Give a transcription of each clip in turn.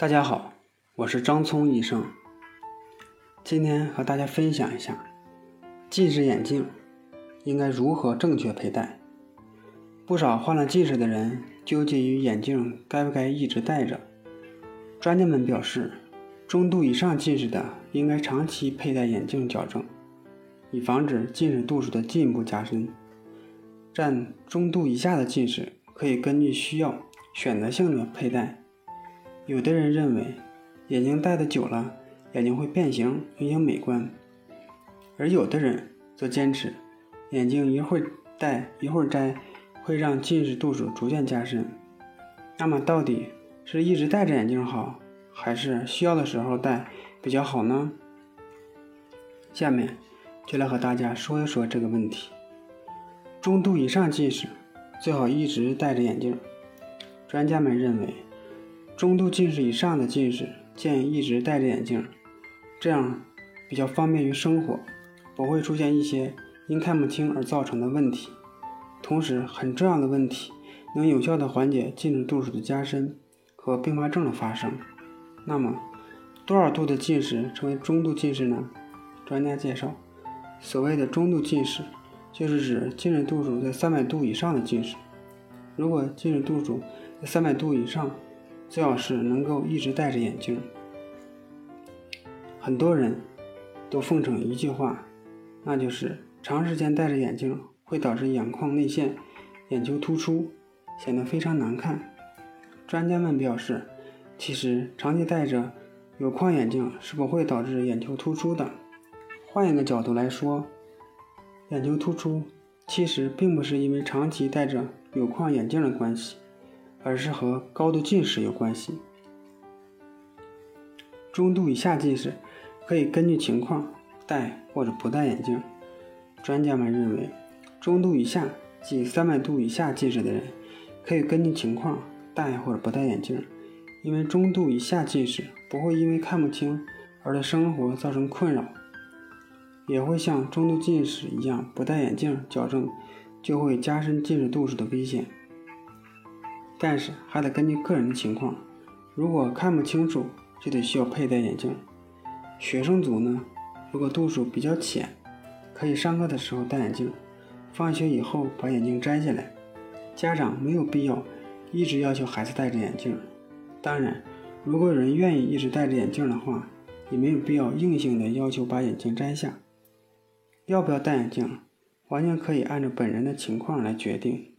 大家好，我是张聪医生。今天和大家分享一下近视眼镜应该如何正确佩戴。不少患了近视的人纠结于眼镜该不该一直戴着。专家们表示，中度以上近视的应该长期佩戴眼镜矫正，以防止近视度数的进一步加深。占中度以下的近视可以根据需要选择性的佩戴。有的人认为，眼镜戴的久了，眼睛会变形，影响美观；而有的人则坚持，眼镜一会儿戴一会儿摘，会让近视度数逐渐加深。那么，到底是一直戴着眼镜好，还是需要的时候戴比较好呢？下面就来和大家说一说这个问题。中度以上近视最好一直戴着眼镜。专家们认为。中度近视以上的近视建议一直戴着眼镜，这样比较方便于生活，不会出现一些因看不清而造成的问题。同时，很重要的问题能有效的缓解近视度数的加深和并发症的发生。那么，多少度的近视成为中度近视呢？专家介绍，所谓的中度近视，就是指近视度数在三百度以上的近视。如果近视度数在三百度以上，最好是能够一直戴着眼镜。很多人都奉承一句话，那就是长时间戴着眼镜会导致眼眶内陷、眼球突出，显得非常难看。专家们表示，其实长期戴着有框眼镜是不会导致眼球突出的。换一个角度来说，眼球突出其实并不是因为长期戴着有框眼镜的关系。而是和高度近视有关系。中度以下近视可以根据情况戴或者不戴眼镜。专家们认为，中度以下即三百度以下近视的人可以根据情况戴或者不戴眼镜，因为中度以下近视不会因为看不清而对生活造成困扰，也会像中度近视一样不戴眼镜矫正就会加深近视度数的危险。但是还得根据个人的情况，如果看不清楚，就得需要佩戴眼镜。学生族呢，如果度数比较浅，可以上课的时候戴眼镜，放学以后把眼镜摘下来。家长没有必要一直要求孩子戴着眼镜。当然，如果有人愿意一直戴着眼镜的话，也没有必要硬性的要求把眼镜摘下。要不要戴眼镜，完全可以按照本人的情况来决定。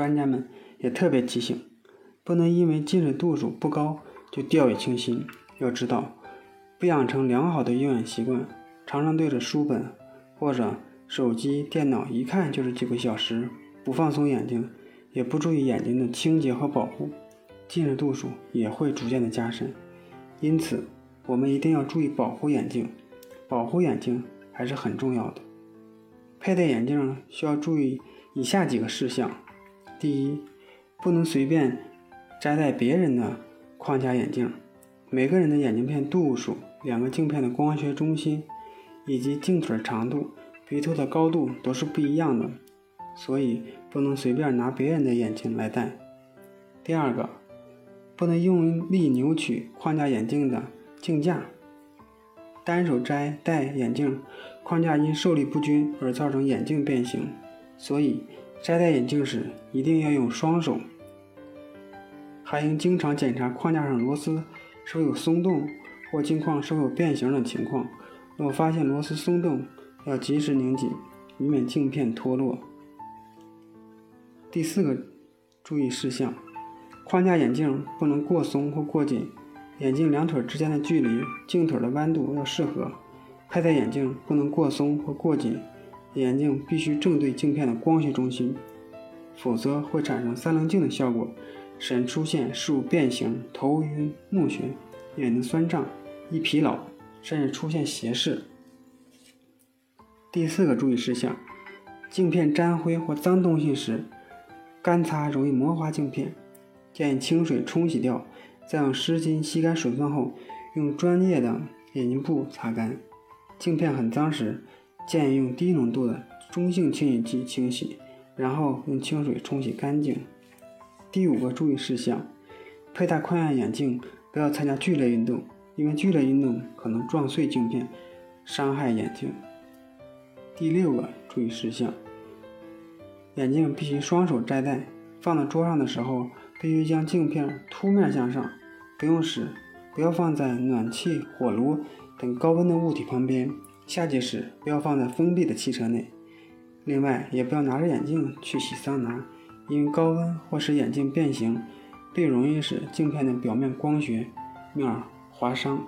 专家们也特别提醒，不能因为近视度数不高就掉以轻心。要知道，不养成良好的用眼习惯，常常对着书本或者手机、电脑一看就是几个小时，不放松眼睛，也不注意眼睛的清洁和保护，近视度数也会逐渐的加深。因此，我们一定要注意保护眼睛，保护眼睛还是很重要的。佩戴眼镜需要注意以下几个事项。第一，不能随便摘戴别人的框架眼镜。每个人的眼镜片度数、两个镜片的光学中心以及镜腿长度、鼻头的高度都是不一样的，所以不能随便拿别人的眼镜来戴。第二个，不能用力扭曲框架眼镜的镜架。单手摘戴眼镜，框架因受力不均而造成眼镜变形，所以。摘戴眼镜时一定要用双手，还应经常检查框架上螺丝是否有松动或镜框是否有变形等情况。若发现螺丝松动，要及时拧紧，以免镜片脱落。第四个注意事项：框架眼镜不能过松或过紧，眼镜两腿之间的距离、镜腿的弯度要适合。佩戴眼镜不能过松或过紧。眼镜必须正对镜片的光学中心，否则会产生三棱镜的效果，使人出现视物变形、头晕目眩、眼睛酸胀、易疲劳，甚至出现斜视。第四个注意事项：镜片沾灰或脏东西时，干擦容易磨花镜片，建议清水冲洗掉，再用湿巾吸干水分后，用专业的眼镜布擦干。镜片很脏时。建议用低浓度的中性清洗剂清洗，然后用清水冲洗干净。第五个注意事项：佩戴框架眼镜不要参加剧烈运动，因为剧烈运动可能撞碎镜片，伤害眼睛。第六个注意事项：眼镜必须双手摘戴，放到桌上的时候必须将镜片凸面向上。不用时，不要放在暖气、火炉等高温的物体旁边。夏季时，不要放在封闭的汽车内。另外，也不要拿着眼镜去洗桑拿，因高温或使眼镜变形，并容易使镜片的表面光学面划伤。